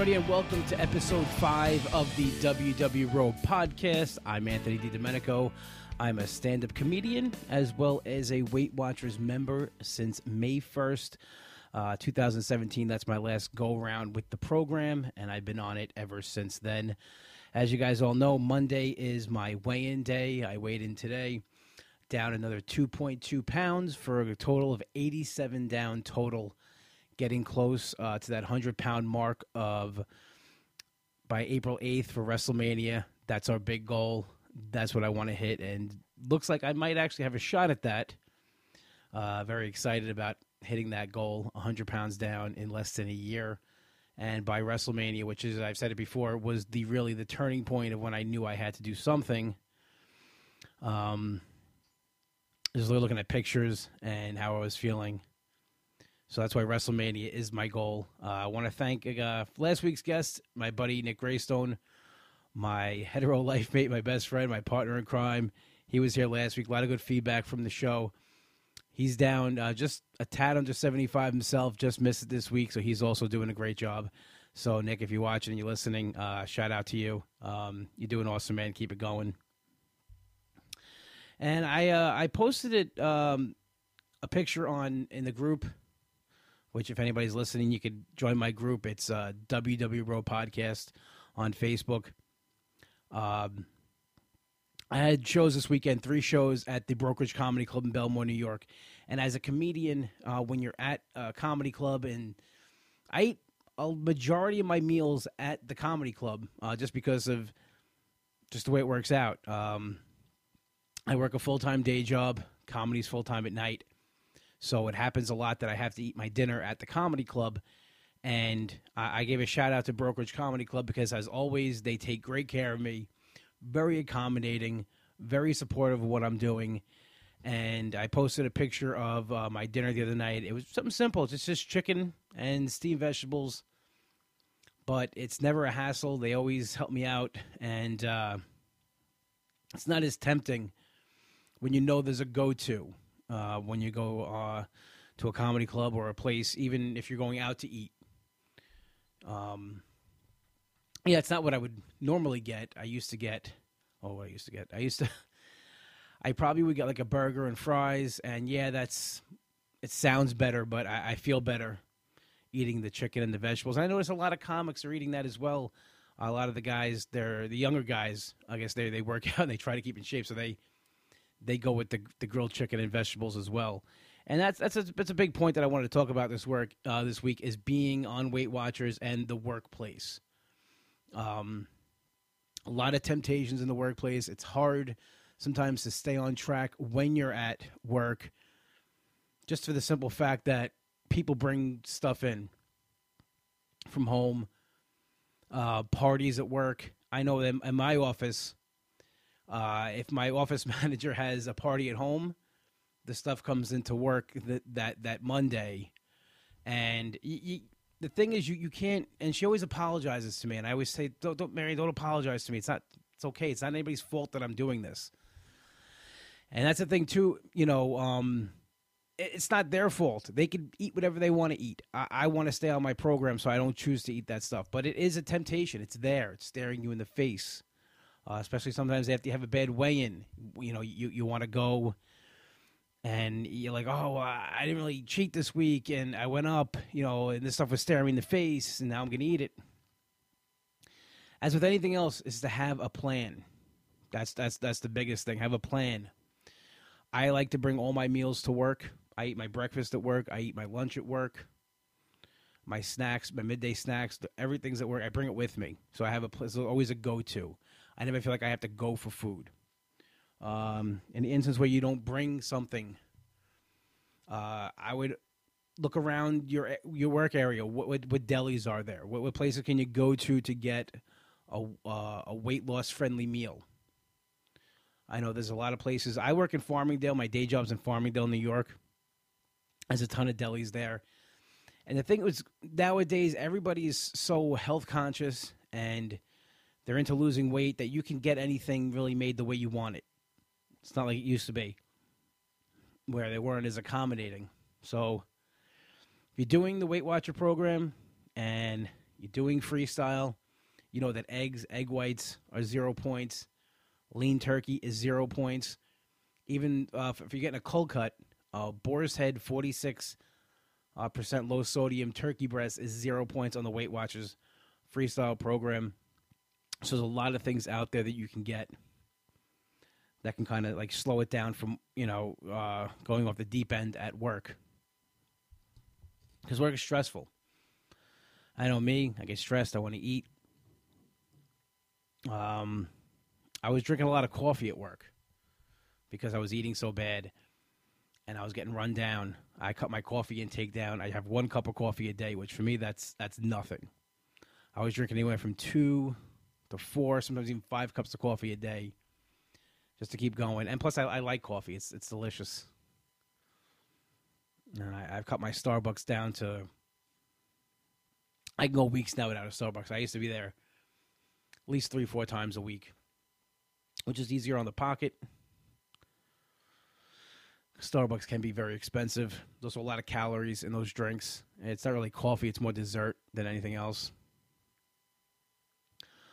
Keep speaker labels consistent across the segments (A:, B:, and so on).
A: everybody, and welcome to episode five of the WW Road podcast. I'm Anthony DiDomenico. I'm a stand up comedian as well as a Weight Watchers member since May 1st, uh, 2017. That's my last go round with the program, and I've been on it ever since then. As you guys all know, Monday is my weigh in day. I weighed in today, down another 2.2 pounds for a total of 87 down total getting close uh, to that 100 pound mark of by April 8th for WrestleMania. That's our big goal. That's what I want to hit. And looks like I might actually have a shot at that. Uh, very excited about hitting that goal 100 pounds down in less than a year. And by WrestleMania, which is, I've said it before, was the really the turning point of when I knew I had to do something. Um, just looking at pictures and how I was feeling so that's why WrestleMania is my goal. Uh, I want to thank uh, last week's guest, my buddy Nick Greystone, my hetero life mate, my best friend, my partner in crime. He was here last week. A lot of good feedback from the show. He's down uh, just a tad under 75 himself, just missed it this week, so he's also doing a great job. So, Nick, if you're watching and you're listening, uh, shout out to you. Um, you're doing awesome, man. Keep it going. And I uh, I posted it um, a picture on in the group which if anybody's listening, you could join my group. It's uh, WW Row Podcast on Facebook. Um, I had shows this weekend, three shows at the Brokerage Comedy Club in Bellmore, New York. And as a comedian, uh, when you're at a comedy club, and I eat a majority of my meals at the comedy club uh, just because of just the way it works out. Um, I work a full time day job, comedy's full time at night. So it happens a lot that I have to eat my dinner at the comedy club. And I, I gave a shout out to Brokerage Comedy Club because, as always, they take great care of me, very accommodating, very supportive of what I'm doing. And I posted a picture of uh, my dinner the other night. It was something simple, it's just chicken and steamed vegetables. But it's never a hassle. They always help me out. And uh, it's not as tempting when you know there's a go to uh, when you go uh, to a comedy club or a place, even if you're going out to eat. Um, yeah, it's not what I would normally get. I used to get. Oh, what I used to get. I used to. I probably would get like a burger and fries, and yeah, that's. It sounds better, but I, I feel better eating the chicken and the vegetables. And I notice a lot of comics are eating that as well. A lot of the guys, they're the younger guys. I guess they they work out and they try to keep in shape, so they they go with the the grilled chicken and vegetables as well. And that's that's a, that's a big point that I wanted to talk about this work uh, this week is being on Weight Watchers and the workplace. Um, a lot of temptations in the workplace. It's hard sometimes to stay on track when you're at work, just for the simple fact that people bring stuff in from home, uh, parties at work. I know in, in my office, uh, if my office manager has a party at home, the stuff comes into work that that, that Monday, and the thing is, you, you can't. And she always apologizes to me, and I always say, "Don't, don't, Mary, don't apologize to me. It's not. It's okay. It's not anybody's fault that I'm doing this." And that's the thing too. You know, um, it's not their fault. They can eat whatever they want to eat. I, I want to stay on my program, so I don't choose to eat that stuff. But it is a temptation. It's there. It's staring you in the face uh, especially sometimes after you have a bad weigh-in. You know, you you want to go, and you're like, oh, I didn't really cheat this week, and I went up, you know, and this stuff was staring me in the face, and now I'm gonna eat it. As with anything else, is to have a plan. That's that's that's the biggest thing. Have a plan. I like to bring all my meals to work. I eat my breakfast at work. I eat my lunch at work. My snacks, my midday snacks, everything's at work. I bring it with me, so I have a place. Always a go-to. I never feel like I have to go for food. Um, in the instance where you don't bring something, uh, I would look around your your work area. What what, what delis are there? What, what, places can you go to to get a uh, a weight loss friendly meal? I know there's a lot of places. I work in Farmingdale. My day job's in Farmingdale, New York. There's a ton of delis there. And the thing was, nowadays everybody's so health conscious and they're into losing weight that you can get anything really made the way you want it. It's not like it used to be, where they weren't as accommodating. So, if you're doing the Weight Watcher program and you're doing freestyle, you know that eggs, egg whites are zero points. Lean turkey is zero points. Even uh, if you're getting a cold cut, uh, boar's head 46 uh, percent low sodium turkey breast is zero points on the Weight Watchers freestyle program. So there's a lot of things out there that you can get that can kind of like slow it down from you know uh, going off the deep end at work because work is stressful. I know me. I get stressed. I want to eat. Um, I was drinking a lot of coffee at work because I was eating so bad, and I was getting run down. I cut my coffee intake down. I have one cup of coffee a day, which for me that's that's nothing. I was drinking anywhere from two to four, sometimes even five cups of coffee a day, just to keep going. And plus, I, I like coffee; it's it's delicious. And I, I've cut my Starbucks down to. I can go weeks now without a Starbucks. I used to be there at least three, four times a week, which is easier on the pocket. Starbucks can be very expensive. There's a lot of calories in those drinks. It's not really coffee, it's more dessert than anything else.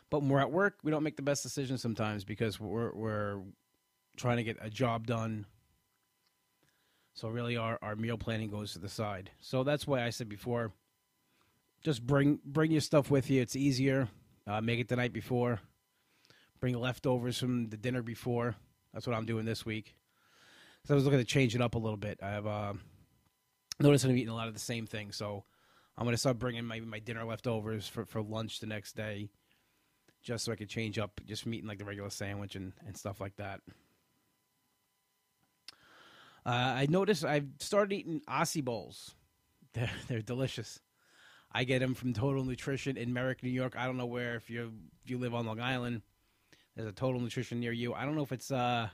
A: But when we're at work, we don't make the best decisions sometimes because we're, we're trying to get a job done. So really our, our meal planning goes to the side. So that's why I said before, just bring bring your stuff with you. It's easier. Uh, make it the night before. Bring leftovers from the dinner before. That's what I'm doing this week. So I was looking to change it up a little bit. I have uh, noticed I'm eating a lot of the same things, so I'm going to start bringing my my dinner leftovers for, for lunch the next day, just so I could change up just from eating like the regular sandwich and, and stuff like that. Uh, I noticed I've started eating acai bowls. They're they're delicious. I get them from Total Nutrition in Merrick, New York. I don't know where if you if you live on Long Island. There's a Total Nutrition near you. I don't know if it's uh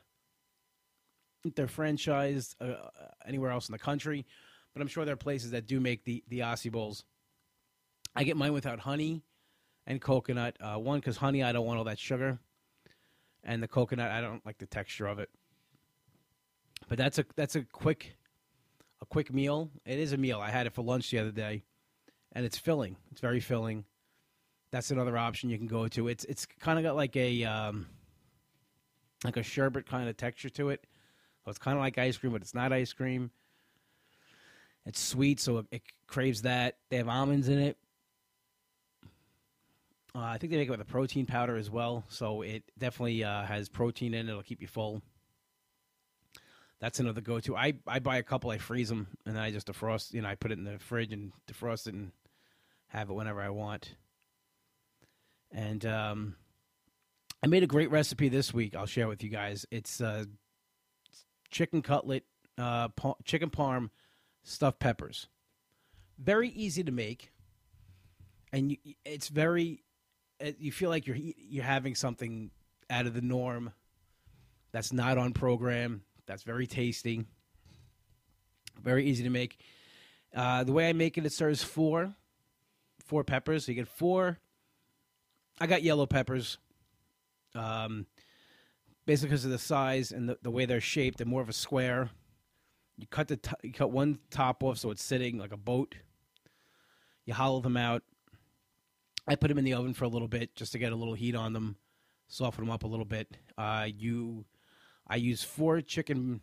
A: they're franchised uh, uh, anywhere else in the country, but I'm sure there are places that do make the the acai bowls. I get mine without honey and coconut. Uh, one because honey, I don't want all that sugar, and the coconut, I don't like the texture of it. But that's a that's a quick a quick meal. It is a meal. I had it for lunch the other day, and it's filling. It's very filling. That's another option you can go to. It's it's kind of got like a um, like a sherbet kind of texture to it. So it's kind of like ice cream, but it's not ice cream. It's sweet, so it, it craves that. They have almonds in it. Uh, I think they make it with a protein powder as well, so it definitely uh, has protein in it. It'll keep you full. That's another go-to. I, I buy a couple, I freeze them, and then I just defrost. You know, I put it in the fridge and defrost it and have it whenever I want. And um, I made a great recipe this week. I'll share with you guys. It's uh, chicken cutlet, uh, pa- chicken parm, stuffed peppers. Very easy to make, and you, it's very. Uh, You feel like you're you're having something out of the norm. That's not on program. That's very tasty. Very easy to make. Uh, the way I make it, it serves four, four peppers. So you get four. I got yellow peppers. Um, basically because of the size and the, the way they're shaped, they're more of a square. You cut the to- you cut one top off so it's sitting like a boat. You hollow them out. I put them in the oven for a little bit just to get a little heat on them, soften them up a little bit. Uh, you, I use four chicken.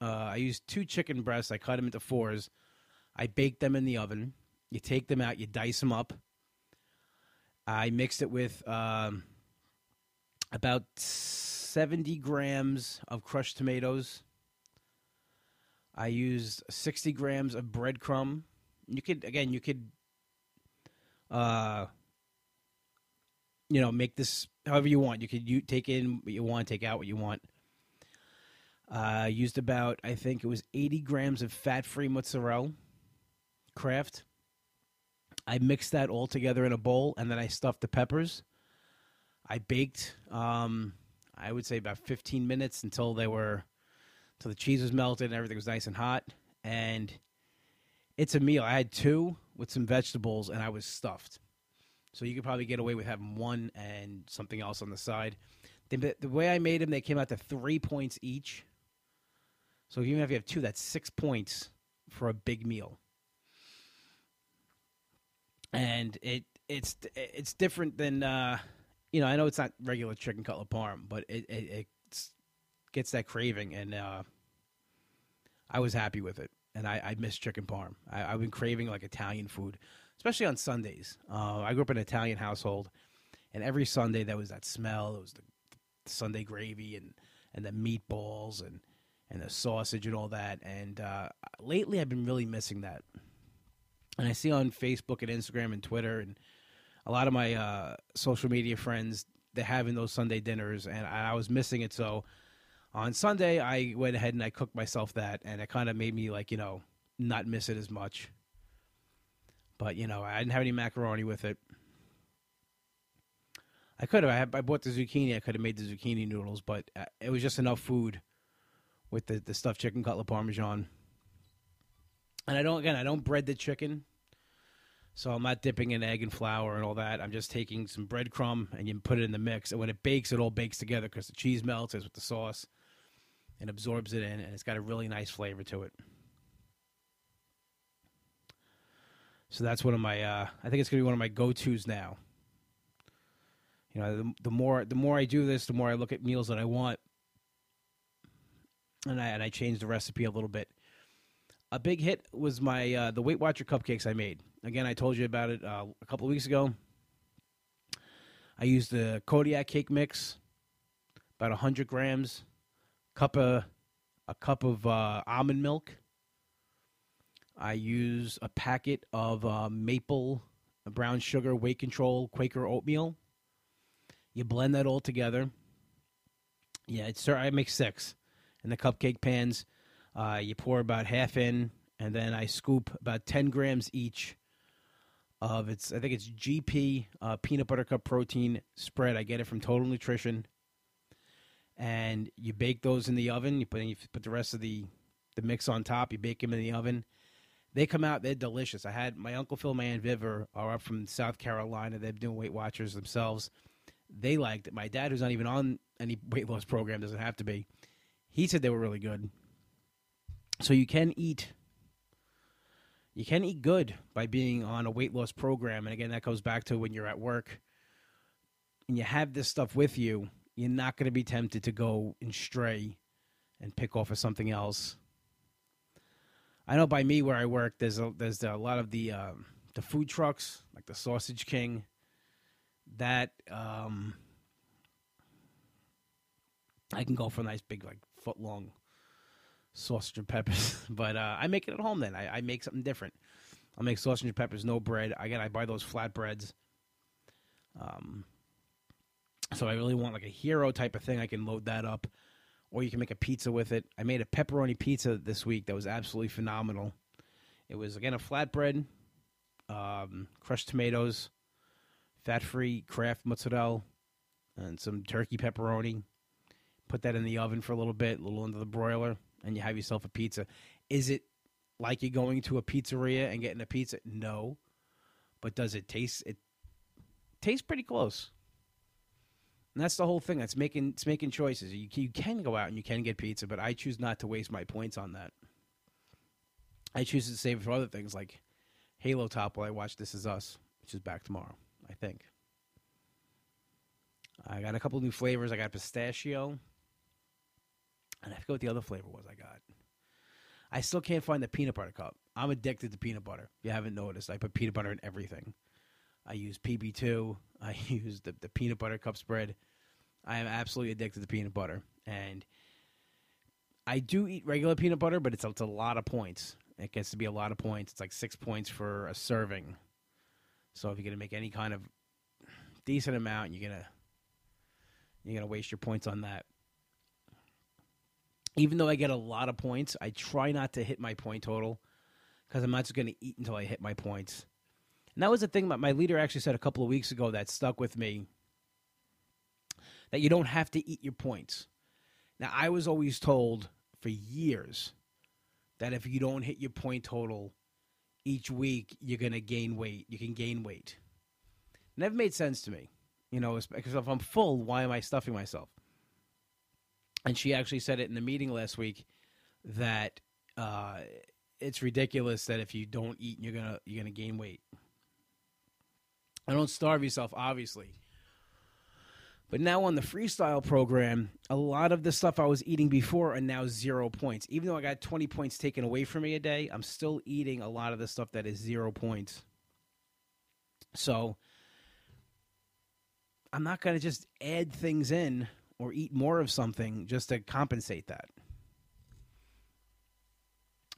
A: Uh, I use two chicken breasts. I cut them into fours. I bake them in the oven. You take them out. You dice them up. I mixed it with um, about 70 grams of crushed tomatoes. I used 60 grams of breadcrumb. You could, again, you could, uh, you know, make this however you want. You could you take in what you want, take out what you want. Uh, used about, I think it was 80 grams of fat free mozzarella, Kraft. I mixed that all together in a bowl and then I stuffed the peppers. I baked, um, I would say about 15 minutes until they were, until the cheese was melted and everything was nice and hot. And it's a meal. I had two with some vegetables and I was stuffed. So you could probably get away with having one and something else on the side. The, the way I made them, they came out to three points each. So even if you have two, that's six points for a big meal. And it it's it's different than uh, you know. I know it's not regular chicken cutlet parm, but it it, it gets that craving, and uh, I was happy with it. And I, I miss chicken parm. I, have been craving like Italian food, especially on Sundays. Uh, I grew up in an Italian household, and every Sunday there was that smell. It was the, the Sunday gravy and and the meatballs and and the sausage and all that. And uh, lately, I've been really missing that. And I see on Facebook and Instagram and Twitter and a lot of my uh, social media friends they're having those Sunday dinners, and I, I was missing it. So on Sunday, I went ahead and I cooked myself that, and it kind of made me like you know not miss it as much. But you know, I didn't have any macaroni with it. I could have. I, bought the zucchini. I could have made the zucchini noodles, but uh, it was just enough food with the, the stuffed chicken cutlet parmesan. And I don't again I don't bread the chicken. So I'm not dipping in egg and flour and all that. I'm just taking some breadcrumb and you put it in the mix. And when it bakes, it all bakes together because the cheese melts as with the sauce and absorbs it in, and it's got a really nice flavor to it. So that's one of my. Uh, I think it's to be one of my go-tos now. You know, the, the more the more I do this, the more I look at meals that I want, and I and I change the recipe a little bit. A big hit was my uh, the Weight Watcher cupcakes I made. Again, I told you about it uh, a couple weeks ago. I used the Kodiak cake mix, about hundred grams, cup of a cup of uh, almond milk. I use a packet of uh, maple brown sugar weight control Quaker oatmeal. You blend that all together. Yeah, it's I make six in the cupcake pans. Uh, you pour about half in, and then I scoop about ten grams each of it's. I think it's GP uh, peanut butter cup protein spread. I get it from Total Nutrition, and you bake those in the oven. You put you put the rest of the the mix on top. You bake them in the oven. They come out. They're delicious. I had my uncle Phil, my aunt Viv are, up from South Carolina. They've been doing Weight Watchers themselves. They liked it. My dad, who's not even on any weight loss program, doesn't have to be. He said they were really good. So you can eat you can eat good by being on a weight loss program. And again, that goes back to when you're at work and you have this stuff with you, you're not going to be tempted to go and stray and pick off of something else. I know by me where I work, there's a, there's a lot of the um, the food trucks like the Sausage King. That um, I can go for a nice big like foot long sausage and peppers. but uh, I make it at home then. I, I make something different. I'll make sausage and peppers, no bread. Again, I buy those flatbreads. Um, so I really want like a hero type of thing. I can load that up, or you can make a pizza with it. I made a pepperoni pizza this week that was absolutely phenomenal. It was again a flatbread, um, crushed tomatoes, fat-free Kraft mozzarella, and some turkey pepperoni. Put that in the oven for a little bit, a little under the broiler and you have yourself a pizza. Is it like you're going to a pizzeria and getting a pizza? No. But does it taste it tastes pretty close. And that's the whole thing. That's making it's making choices. You, you can go out and you can get pizza, but I choose not to waste my points on that. I choose to save it for other things like Halo Top while I watch This Is Us, which is back tomorrow, I think. I got a couple new flavors. I got pistachio and I forget what the other flavor was I got. I still can't find the peanut butter cup. I'm addicted to peanut butter. If you haven't noticed, I put peanut butter in everything. I use PB2. I use the, the peanut butter cup spread. I am absolutely addicted to peanut butter. And I do eat regular peanut butter, but it's, it's a lot of points. It gets to be a lot of points. It's like six points for a serving. So if you're gonna make any kind of decent amount, you're gonna you're gonna waste your points on that even though I get a lot of points, I try not to hit my point total because I'm not just going to eat until I hit my points. And that was the thing that my leader actually said a couple of weeks ago that stuck with me that you don't have to eat your points. Now, I was always told for years that if you don't hit your point total each week, you're going to gain weight. You can gain weight. Never made sense to me. You know, because if I'm full, why am I stuffing myself? and she actually said it in the meeting last week that uh, it's ridiculous that if you don't eat, you're gonna you're gonna gain weight. I don't starve yourself, obviously. But now on the freestyle program, a lot of the stuff I was eating before are now zero points. Even though I got 20 points taken away from me a day, I'm still eating a lot of the stuff that is zero points. So I'm not going to just add things in or eat more of something just to compensate that.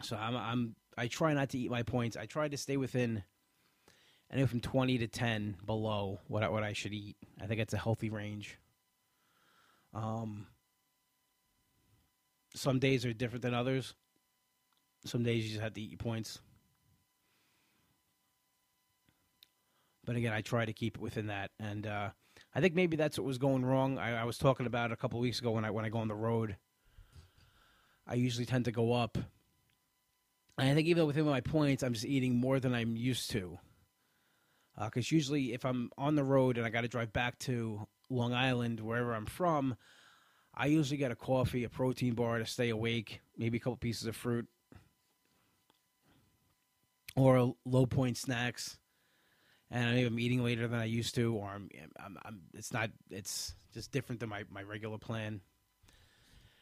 A: So I'm, I'm I try not to eat my points. I try to stay within anywhere from 20 to 10 below what I, what I should eat. I think it's a healthy range. Um, some days are different than others. Some days you just have to eat your points. But again, I try to keep it within that, and uh, I think maybe that's what was going wrong. I, I was talking about a couple weeks ago when I when I go on the road. I usually tend to go up, and I think even within my points, I'm just eating more than I'm used to. Because uh, usually, if I'm on the road and I got to drive back to Long Island, wherever I'm from, I usually get a coffee, a protein bar to stay awake, maybe a couple pieces of fruit, or low point snacks and maybe I'm eating later than I used to, or I'm, I'm, I'm, it's not, it's just different than my, my regular plan.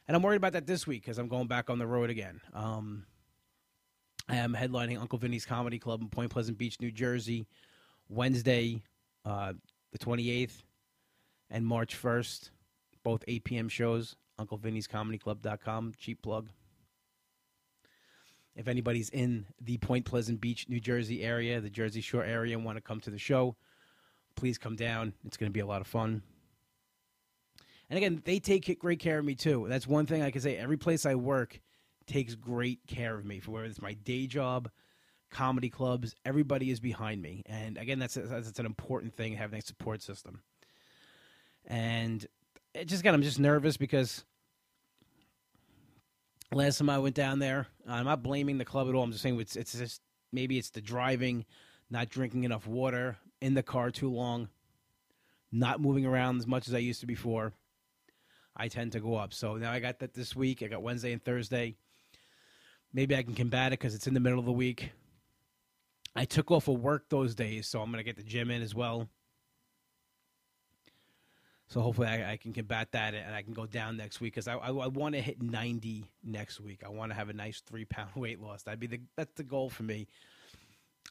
A: And I'm worried about that this week because I'm going back on the road again. Um, I am headlining Uncle Vinny's Comedy Club in Point Pleasant Beach, New Jersey, Wednesday, uh, the 28th, and March 1st, both 8 p.m. shows. Uncle Vinny's Comedy UncleVinny'sComedyClub.com, cheap plug. If anybody's in the Point Pleasant Beach, New Jersey area, the Jersey Shore area, and want to come to the show, please come down. It's going to be a lot of fun. And again, they take great care of me too. That's one thing I can say. Every place I work takes great care of me. For whether it's my day job, comedy clubs, everybody is behind me. And again, that's that's an important thing having a support system. And it just again, I'm just nervous because Last time I went down there, I'm not blaming the club at all. I'm just saying it's, it's just maybe it's the driving, not drinking enough water, in the car too long, not moving around as much as I used to before. I tend to go up. So now I got that this week. I got Wednesday and Thursday. Maybe I can combat it because it's in the middle of the week. I took off of work those days, so I'm going to get the gym in as well. So hopefully I, I, can combat that and I can go down next week because I, I, I want to hit 90 next week. I want to have a nice three pound weight loss. That'd be the that's the goal for me.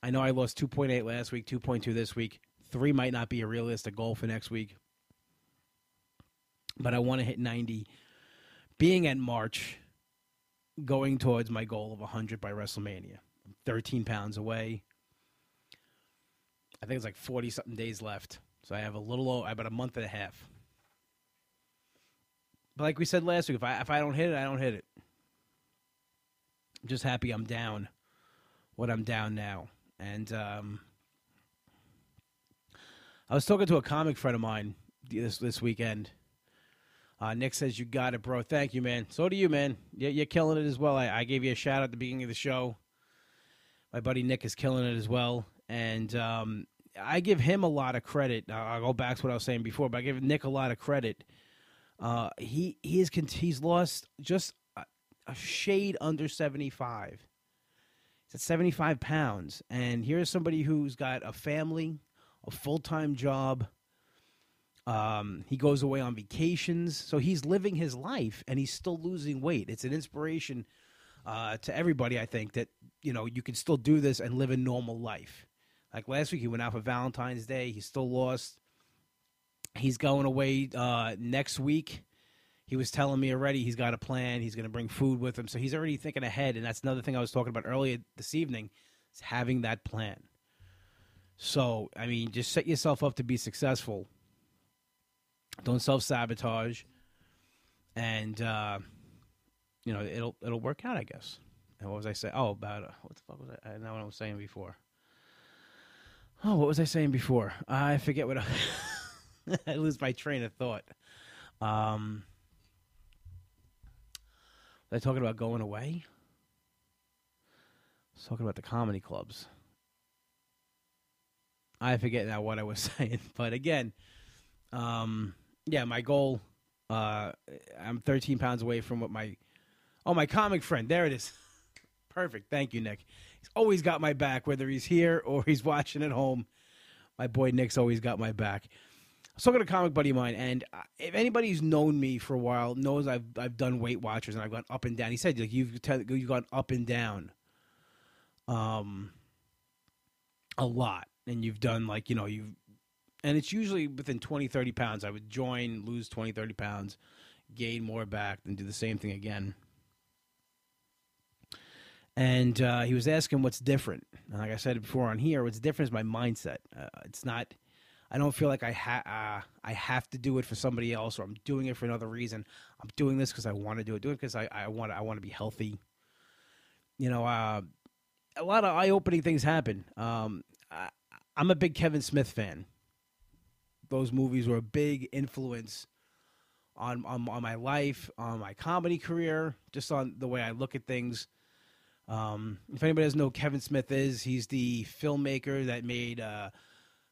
A: I know I lost 2.8 last week, 2.2 this week. Three might not be a realistic goal for next week, but I want to hit 90. Being at March, going towards my goal of 100 by WrestleMania. I'm 13 pounds away. I think it's like 40 something days left. So I have a little about a month and a half. But like we said last week, if I if I don't hit it, I don't hit it. I'm just happy I'm down what I'm down now. And um, I was talking to a comic friend of mine this this weekend. Uh, Nick says you got it, bro. Thank you, man. So do you, man. You're, you're killing it as well. I, I, gave you a shout out at the beginning of the show. My buddy Nick is killing it as well, and um, I give him a lot of credit. I'll go back to what I was saying before, but I give Nick a lot of credit. Uh, he he is he's lost just a, a shade under seventy five. He's at seventy five pounds, and here's somebody who's got a family, a full time job. Um, he goes away on vacations, so he's living his life, and he's still losing weight. It's an inspiration uh, to everybody. I think that you know you can still do this and live a normal life. Like last week, he went out for Valentine's Day. He still lost. He's going away uh, next week. He was telling me already he's got a plan. He's going to bring food with him. So he's already thinking ahead. And that's another thing I was talking about earlier this evening is having that plan. So, I mean, just set yourself up to be successful. Don't self sabotage. And, uh, you know, it'll it'll work out, I guess. And what was I saying? Oh, about uh, what the fuck was I? I know what I was saying before. Oh, what was I saying before? I forget what I, I lose my train of thought. Um, was I talking about going away? I was talking about the comedy clubs. I forget now what I was saying, but again, um, yeah, my goal. Uh, I'm 13 pounds away from what my oh my comic friend. There it is. Perfect. Thank you, Nick. He's always got my back, whether he's here or he's watching at home. my boy Nick's always got my back. I was talking to a comic buddy of mine, and uh, if anybody's known me for a while knows I've I've done Weight Watchers and I've gone up and down. He said like you've you've gone up and down, um, a lot, and you've done like you know you've, and it's usually within 20, 30 pounds. I would join, lose 20, 30 pounds, gain more back, then do the same thing again. And uh, he was asking what's different. And like I said before on here, what's different is my mindset. Uh, it's not I don't feel like I ha- uh, I have to do it for somebody else, or I'm doing it for another reason. I'm doing this because I want to do it. Do it because I, I want I want to be healthy. You know, uh, a lot of eye opening things happen. Um, I, I'm a big Kevin Smith fan. Those movies were a big influence on, on on my life, on my comedy career, just on the way I look at things. Um, if anybody doesn't know who Kevin Smith is, he's the filmmaker that made. Uh,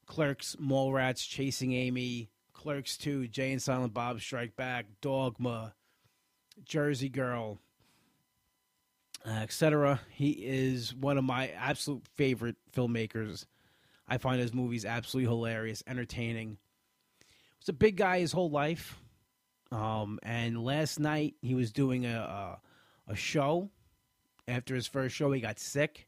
A: Clerks, Mallrats, Chasing Amy, Clerks 2, Jay and Silent Bob Strike Back, Dogma, Jersey Girl, uh, etc. He is one of my absolute favorite filmmakers. I find his movies absolutely hilarious, entertaining. Was a big guy his whole life. Um, and last night he was doing a, a, a show. After his first show, he got sick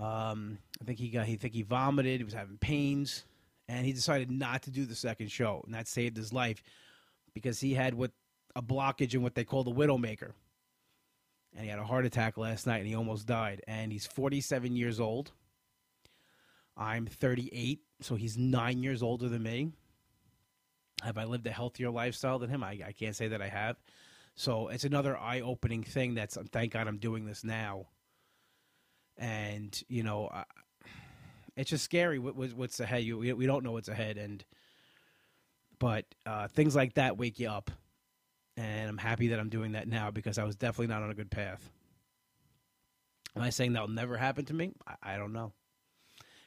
A: um, I think he got. He think he vomited. He was having pains, and he decided not to do the second show, and that saved his life because he had what a blockage in what they call the widowmaker, and he had a heart attack last night, and he almost died. And he's 47 years old. I'm 38, so he's nine years older than me. Have I lived a healthier lifestyle than him? I, I can't say that I have. So it's another eye-opening thing. That's thank God I'm doing this now and you know, uh, it's just scary. What, what's ahead? You, we, we don't know what's ahead, and but uh, things like that wake you up, and I'm happy that I'm doing that now because I was definitely not on a good path. Am I saying that'll never happen to me? I, I don't know.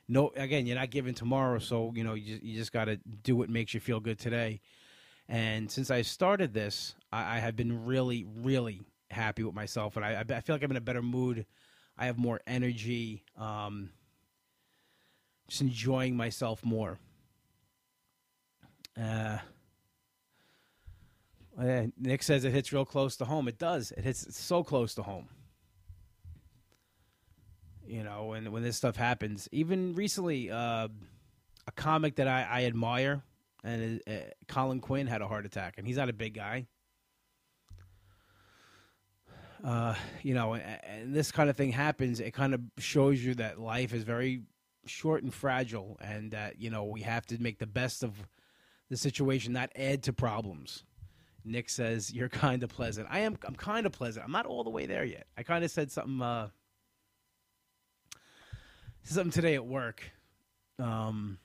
A: No, again, you're not given tomorrow, so you know you just, you just got to do what makes you feel good today. And since I started this, I, I have been really, really happy with myself, and I, I feel like I'm in a better mood I have more energy, um, just enjoying myself more. Uh, Nick says it hits real close to home. It does. It hits so close to home. You know, when when this stuff happens, even recently, uh, a comic that I, I admire, and uh, Colin Quinn had a heart attack, and he's not a big guy uh, you know, and this kind of thing happens, it kind of shows you that life is very short and fragile, and that you know we have to make the best of the situation, not add to problems. Nick says you're kind of pleasant. I am. I'm kind of pleasant. I'm not all the way there yet. I kind of said something. Uh, something today at work. Um,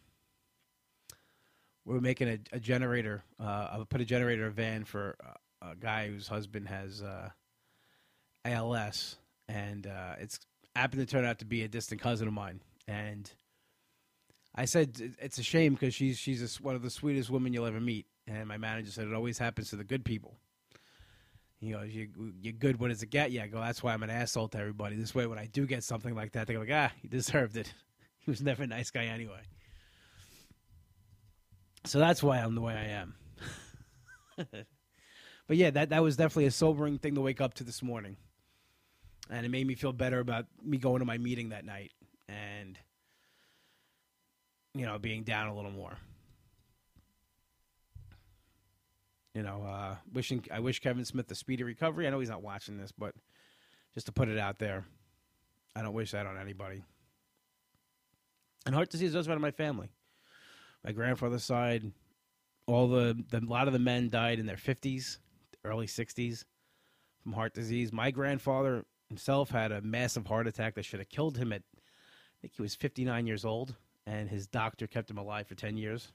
A: we are making a, a generator. Uh, I put a generator van for a guy whose husband has. Uh, ALS, and uh, it's happened to turn out to be a distant cousin of mine. And I said it's a shame because she's she's a, one of the sweetest women you'll ever meet. And my manager said it always happens to the good people. You know, you, you're good. What does it get you? I go, that's why I'm an asshole to everybody. This way, when I do get something like that, they go like, ah, he deserved it. he was never a nice guy anyway. So that's why I'm the way I am. but yeah, that that was definitely a sobering thing to wake up to this morning. And it made me feel better about me going to my meeting that night and you know being down a little more. You know uh, wishing i wish kevin smith a speedy recovery. I know he's not watching this but just to put it out there i don't wish that on anybody. And heart disease does run in my family my grandfather's side all the, the a lot of the men died in their 50s early 60s from heart disease my grandfather himself had a massive heart attack that should have killed him at, I think he was 59 years old, and his doctor kept him alive for 10 years.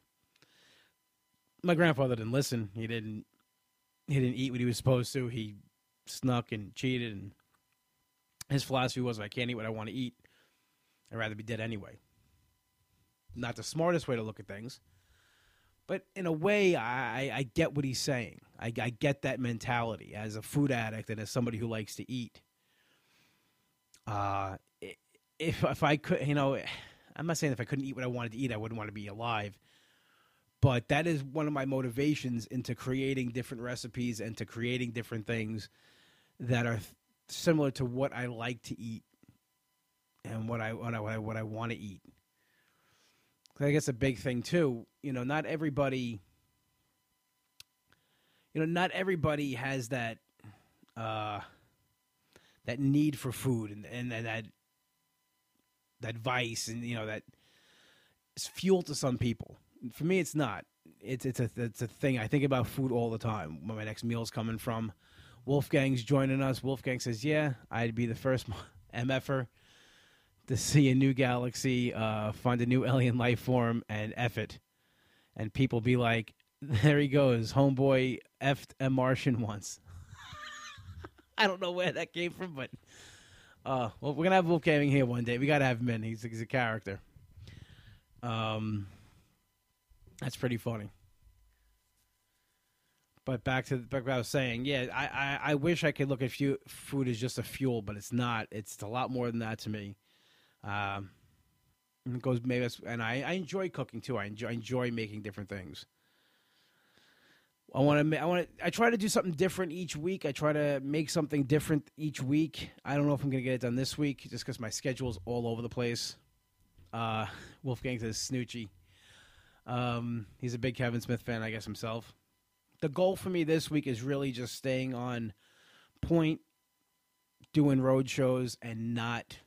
A: My grandfather didn't listen. He didn't. He didn't eat what he was supposed to. He snuck and cheated, and his philosophy was, "I can't eat what I want to eat. I'd rather be dead anyway." Not the smartest way to look at things, but in a way, I, I get what he's saying. I, I get that mentality as a food addict and as somebody who likes to eat uh, if if I could, you know, I'm not saying if I couldn't eat what I wanted to eat, I wouldn't want to be alive. But that is one of my motivations into creating different recipes and to creating different things that are similar to what I like to eat and what I what I what I want to eat. I guess a big thing too. You know, not everybody. You know, not everybody has that uh, that need for food and, and that that vice and you know that is fuel to some people. For me, it's not. It's it's a it's a thing. I think about food all the time. Where my next meal's coming from. Wolfgang's joining us. Wolfgang says, "Yeah, I'd be the first mf'er to see a new galaxy, uh, find a new alien life form, and F it. And people be like, there he goes, homeboy effed a Martian once. I don't know where that came from, but uh, well, we're gonna have Wolfgang here one day. We gotta have him in. He's, he's a character. Um, that's pretty funny. But back to back what I was saying, yeah, I, I, I wish I could look at food as just a fuel, but it's not. It's a lot more than that to me. Um, it goes maybe, and I, I enjoy cooking too. I enjoy, enjoy making different things. I want to. I want to. I try to do something different each week. I try to make something different each week. I don't know if I'm going to get it done this week, just because my schedule's all over the place. Uh, Wolfgang says Snoochie. Um, he's a big Kevin Smith fan, I guess himself. The goal for me this week is really just staying on point, doing road shows, and not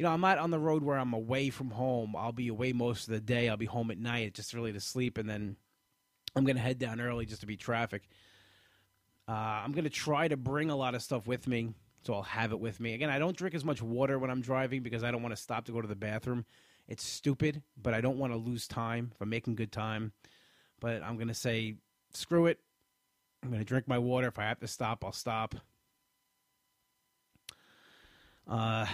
A: you know, I'm not on the road where I'm away from home. I'll be away most of the day. I'll be home at night, just really to sleep, and then I'm going to head down early just to beat traffic. Uh, I'm going to try to bring a lot of stuff with me, so I'll have it with me. Again, I don't drink as much water when I'm driving because I don't want to stop to go to the bathroom. It's stupid, but I don't want to lose time if I'm making good time. But I'm going to say, screw it. I'm going to drink my water. If I have to stop, I'll stop. Uh,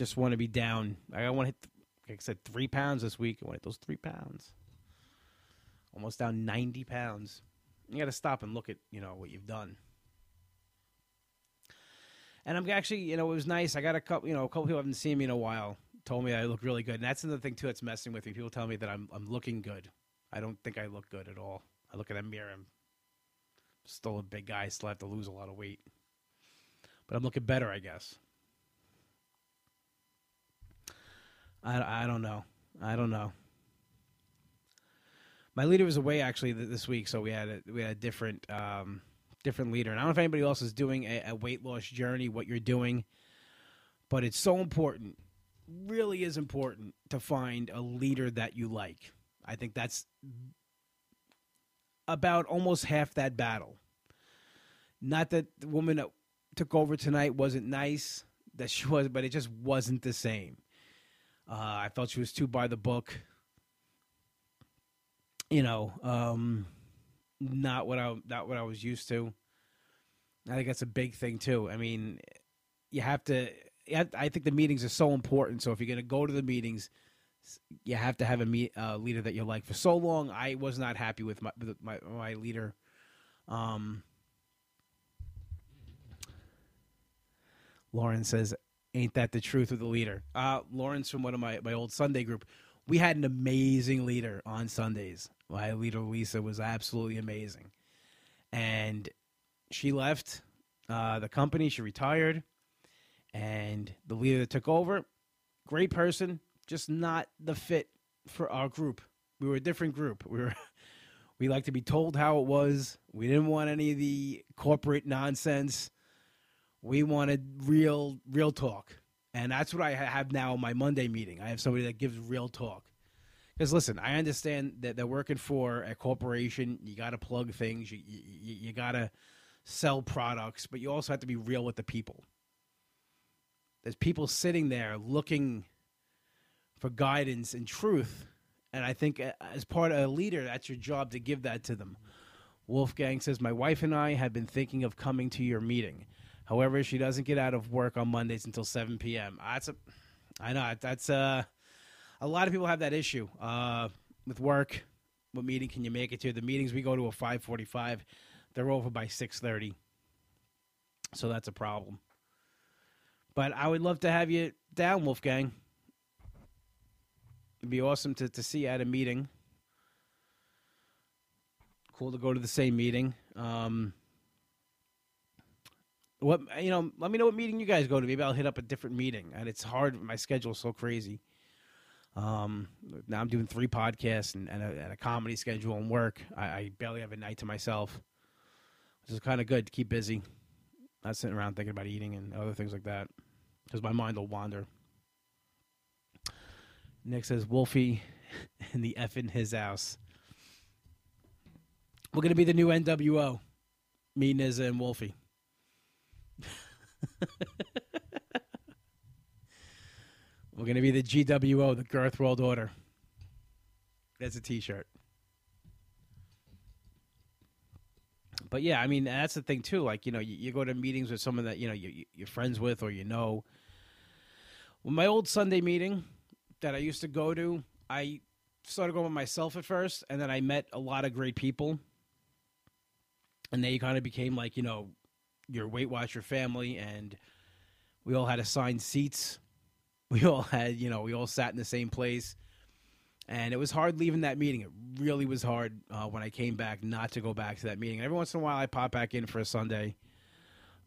A: just want to be down. I want to hit, like I said, three pounds this week. I want to hit those three pounds. Almost down 90 pounds. You got to stop and look at, you know, what you've done. And I'm actually, you know, it was nice. I got a couple, you know, a couple people haven't seen me in a while told me I look really good. And that's another thing, too, that's messing with me. People tell me that I'm, I'm looking good. I don't think I look good at all. I look in a mirror. I'm still a big guy. Still have to lose a lot of weight. But I'm looking better, I guess. I, I don't know. I don't know. My leader was away actually this week, so we had a, we had a different um, different leader. And I don't know if anybody else is doing a, a weight loss journey, what you're doing, but it's so important. Really is important to find a leader that you like. I think that's about almost half that battle. Not that the woman that took over tonight wasn't nice, that she was, but it just wasn't the same. Uh, I felt she was too by the book. You know, um, not what I not what I was used to. I think that's a big thing too. I mean, you have to. I think the meetings are so important. So if you're going to go to the meetings, you have to have a meet, uh, leader that you like. For so long, I was not happy with my with my, my leader. Um, Lauren says Ain't that the truth of the leader? Uh, Lawrence from one of my, my old Sunday group. We had an amazing leader on Sundays. My leader, Lisa, was absolutely amazing. And she left uh, the company. She retired. And the leader that took over, great person, just not the fit for our group. We were a different group. We were we like to be told how it was. We didn't want any of the corporate nonsense. We wanted real, real talk. And that's what I have now in my Monday meeting. I have somebody that gives real talk. Because listen, I understand that they're working for a corporation. You got to plug things. You, you, you got to sell products, but you also have to be real with the people. There's people sitting there looking for guidance and truth, and I think uh, as part of a leader, that's your job to give that to them. Wolfgang says, "My wife and I have been thinking of coming to your meeting." However, she doesn't get out of work on Mondays until 7 p.m. That's a, I know that's a, a lot of people have that issue uh, with work. What meeting can you make it to? The meetings we go to are 5:45. They're over by 6:30. So that's a problem. But I would love to have you down, Wolfgang. It'd be awesome to, to see you at a meeting. Cool to go to the same meeting. Um, what you know? Let me know what meeting you guys go to. Maybe I'll hit up a different meeting. And it's hard. My schedule's so crazy. Um, now I'm doing three podcasts and, and, a, and a comedy schedule and work. I, I, barely have a night to myself, which is kind of good to keep busy. Not sitting around thinking about eating and other things like that, because my mind will wander. Nick says Wolfie and the F in his house. We're gonna be the new NWO. Me, Nizza, and Wolfie. We're gonna be the GWO, the Girth World Order. That's a T-shirt. But yeah, I mean that's the thing too. Like you know, you, you go to meetings with someone that you know you, you're friends with or you know. Well, my old Sunday meeting that I used to go to, I started going with myself at first, and then I met a lot of great people, and they kind of became like you know your Weight Watcher family, and we all had assigned seats. We all had, you know, we all sat in the same place, and it was hard leaving that meeting. It really was hard uh, when I came back not to go back to that meeting. And every once in a while, I pop back in for a Sunday,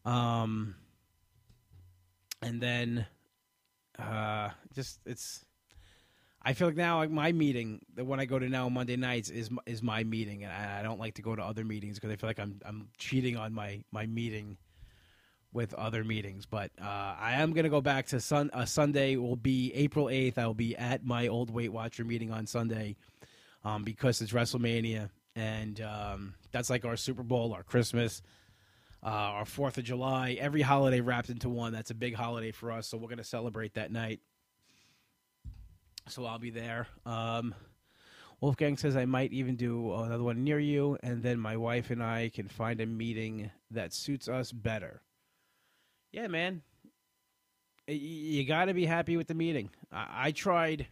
A: um, and then uh, just it's. I feel like now like my meeting, the one I go to now on Monday nights, is is my meeting, and I, don't like to go to other meetings because I feel like I'm I'm cheating on my my meeting with other meetings. But uh, I am to go back to sun. Uh, Sunday will be April eighth. I will be at my old Weight Watcher meeting on Sunday um, because it's WrestleMania, and um, that's like our Super Bowl, our Christmas, uh, our Fourth of July. Every holiday wrapped into one. That's a big holiday for us, so we're going to celebrate that night. So I'll be there. Um, Wolfgang says I might even do another one near you, and then my wife and I can find a meeting that suits us better yeah, man, you got to be happy with the meeting. I, I, tried.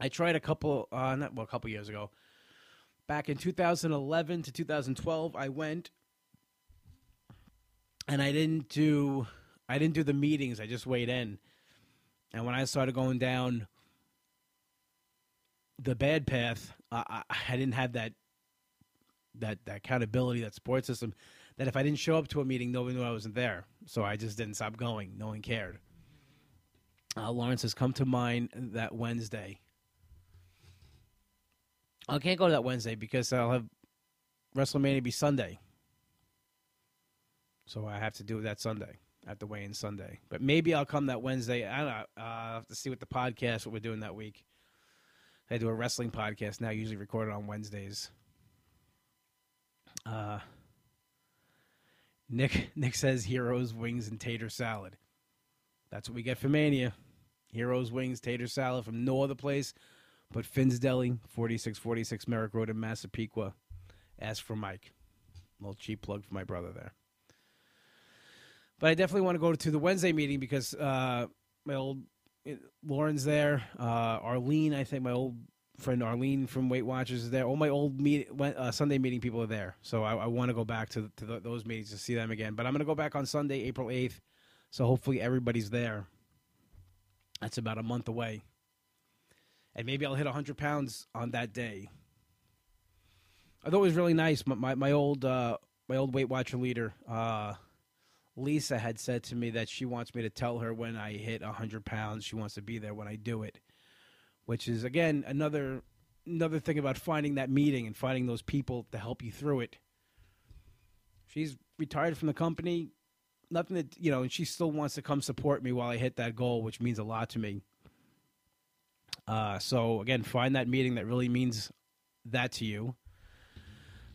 A: I tried a couple, uh, not well, a couple years ago. Back in 2011 to 2012, I went, and I didn't do, I didn't do the meetings. I just weighed in, and when I started going down the bad path, I, I didn't have that, that that accountability, that support system that if I didn't show up to a meeting, nobody knew I wasn't there. So I just didn't stop going. No one cared. Uh, Lawrence has come to mind that Wednesday. I can't go to that Wednesday because I'll have WrestleMania be Sunday. So I have to do that Sunday. I the to weigh in Sunday. But maybe I'll come that Wednesday. I don't know. Uh, I'll have to see what the podcast, what we're doing that week. I do a wrestling podcast now, usually recorded on Wednesdays. Uh, Nick Nick says heroes, wings, and tater salad. That's what we get for Mania. Heroes, wings, tater salad from no other place but Finn's Deli, 4646 Merrick Road in Massapequa. Ask for Mike. A little cheap plug for my brother there. But I definitely want to go to the Wednesday meeting because uh, my old Lauren's there. Uh, Arlene, I think my old friend Arlene from Weight Watchers is there. All my old meet, uh, Sunday meeting people are there, so I, I want to go back to, to the, those meetings to see them again. But I'm going to go back on Sunday, April 8th, so hopefully everybody's there. That's about a month away, and maybe I'll hit 100 pounds on that day. I thought it was really nice. My my, my old uh, my old Weight Watcher leader, uh, Lisa, had said to me that she wants me to tell her when I hit 100 pounds. She wants to be there when I do it which is again another another thing about finding that meeting and finding those people to help you through it. She's retired from the company, nothing that you know, and she still wants to come support me while I hit that goal, which means a lot to me. Uh, so again, find that meeting that really means that to you.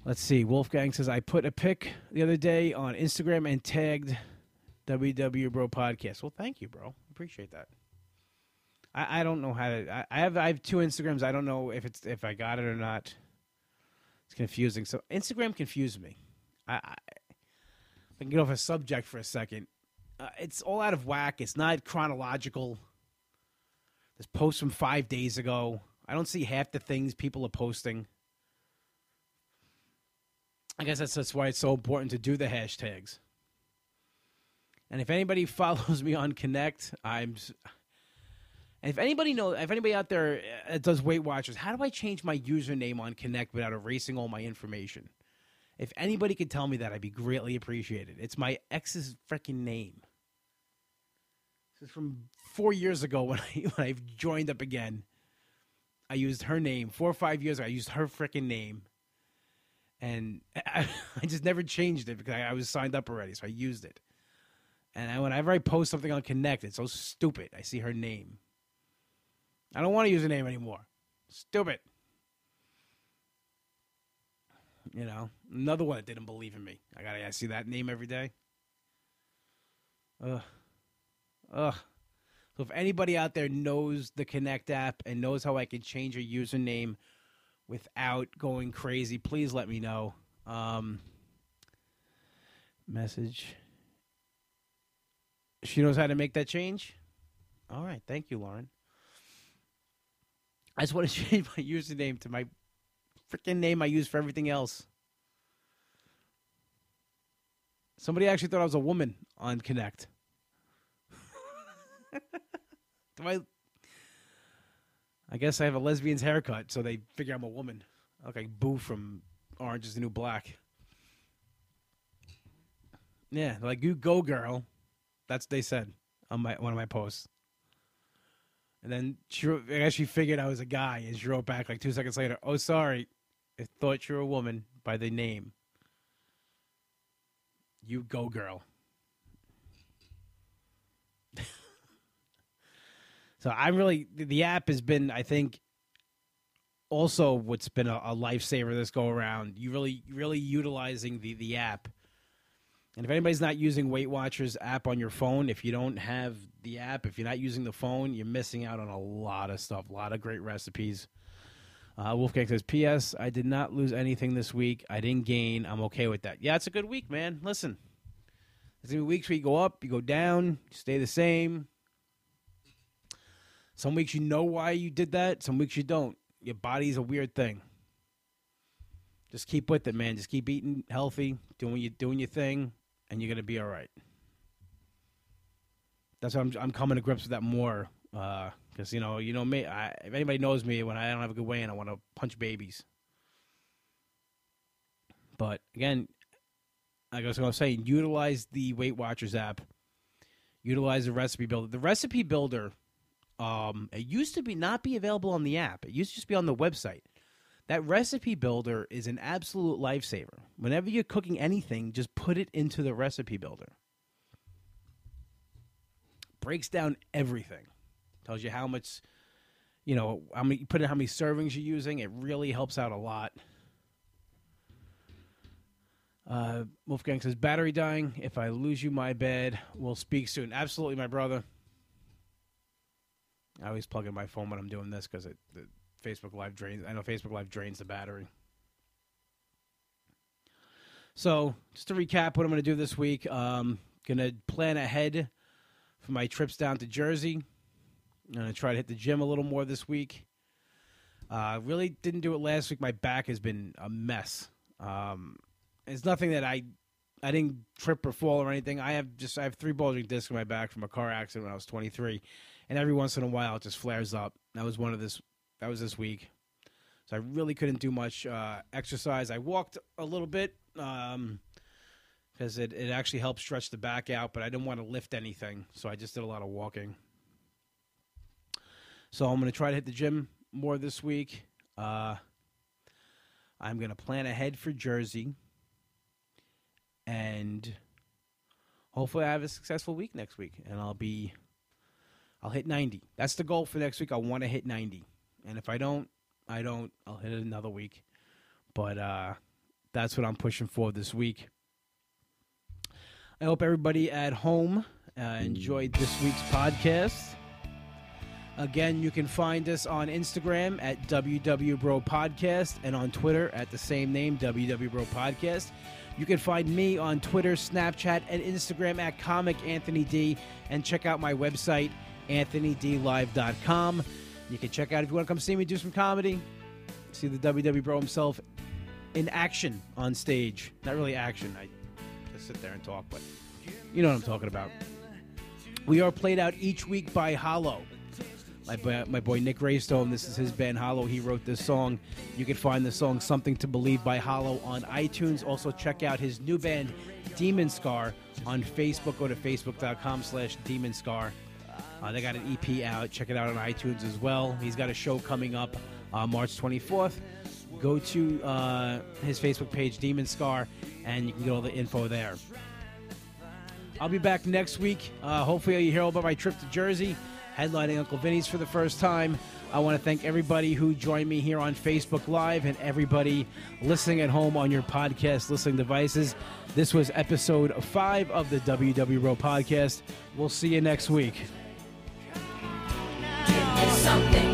A: Let's see. Wolfgang says I put a pic the other day on Instagram and tagged WW Bro Podcast. Well, thank you, bro. Appreciate that. I, I don't know how to. I, I have I have two Instagrams. I don't know if it's if I got it or not. It's confusing. So Instagram confused me. I, I, I can get off a subject for a second. Uh, it's all out of whack. It's not chronological. This post from five days ago. I don't see half the things people are posting. I guess that's that's why it's so important to do the hashtags. And if anybody follows me on Connect, I'm if anybody knows, if anybody out there uh, does Weight Watchers, how do I change my username on Connect without erasing all my information? If anybody could tell me that, I'd be greatly appreciated. It's my ex's freaking name. This is from four years ago when I when I joined up again. I used her name four or five years ago. I used her freaking name, and I, I, just never changed it because I, I, was signed up already, so I used it. And I, whenever I post something on Connect, it's so stupid. I see her name. I don't want to use her name anymore. Stupid. You know, another one that didn't believe in me. I gotta I see that name every day. Ugh. Ugh. So if anybody out there knows the Connect app and knows how I can change a username without going crazy, please let me know. Um, message. She knows how to make that change. All right, thank you, Lauren. I just want to change my username to my freaking name I use for everything else. Somebody actually thought I was a woman on Connect. Do I? I guess I have a lesbian's haircut, so they figure I'm a woman. Okay, Boo from Orange is the New Black. Yeah, like you go, girl. That's what they said on my one of my posts. And then she, I guess she figured I was a guy, and she wrote back like two seconds later, "Oh, sorry, I thought you were a woman by the name. You go, girl." So I'm really the app has been, I think, also what's been a, a lifesaver this go around. You really, really utilizing the the app and if anybody's not using Weight Watchers app on your phone, if you don't have the app, if you're not using the phone, you're missing out on a lot of stuff, a lot of great recipes. Uh, Wolfgang says, P.S. I did not lose anything this week. I didn't gain. I'm okay with that. Yeah, it's a good week, man. Listen, there's going to be weeks where you go up, you go down, you stay the same. Some weeks you know why you did that, some weeks you don't. Your body's a weird thing. Just keep with it, man. Just keep eating healthy, doing you doing your thing and you're gonna be all right. That's why I'm. I'm coming to grips with that more because uh, you know, you know me. I, if anybody knows me, when I don't have a good way in, I want to punch babies. But again, like I was going to say, utilize the Weight Watchers app. Utilize the recipe builder. The recipe builder, um, it used to be not be available on the app. It used to just be on the website. That recipe builder is an absolute lifesaver. Whenever you're cooking anything, just put it into the recipe builder. Breaks down everything. Tells you how much, you know, how many put in how many servings you're using. It really helps out a lot. Uh, Wolfgang says, battery dying. If I lose you, my bed. We'll speak soon. Absolutely, my brother. I always plug in my phone when I'm doing this because it Facebook Live drains. I know Facebook Live drains the battery. So, just to recap, what I'm going to do this week, um, going to plan ahead for my trips down to Jersey. I'm going to try to hit the gym a little more this week. Uh, really didn't do it last week. My back has been a mess. Um, it's nothing that I I didn't trip or fall or anything. I have just I have three bulging discs in my back from a car accident when I was 23, and every once in a while it just flares up. That was one of this that was this week. So I really couldn't do much uh, exercise. I walked a little bit because um, it, it actually helped stretch the back out, but I didn't want to lift anything. So I just did a lot of walking. So I'm going to try to hit the gym more this week. Uh, I'm going to plan ahead for Jersey. And hopefully I have a successful week next week. And I'll be, I'll hit 90. That's the goal for next week. I want to hit 90. And if I don't, I don't. I'll hit it another week. But uh, that's what I'm pushing for this week. I hope everybody at home uh, enjoyed this week's podcast. Again, you can find us on Instagram at WW Podcast and on Twitter at the same name, WW Podcast. You can find me on Twitter, Snapchat, and Instagram at Comic Anthony D. And check out my website, AnthonyDLive.com. You can check out if you want to come see me do some comedy. See the WW Bro himself in action on stage. Not really action. I just sit there and talk, but you know what I'm talking about. We are played out each week by Hollow. my boy, my boy Nick Raystone. This is his band Hollow. He wrote this song. You can find the song "Something to Believe" by Hollow on iTunes. Also, check out his new band Demon Scar on Facebook. Go to facebook.com/slash Demon Scar. Uh, they got an EP out. Check it out on iTunes as well. He's got a show coming up uh, March 24th. Go to uh, his Facebook page, Demon Scar, and you can get all the info there. I'll be back next week. Uh, hopefully, you hear all about my trip to Jersey, headlining Uncle Vinny's for the first time. I want to thank everybody who joined me here on Facebook Live and everybody listening at home on your podcast listening devices. This was episode five of the WW Bro podcast. We'll see you next week.
B: Something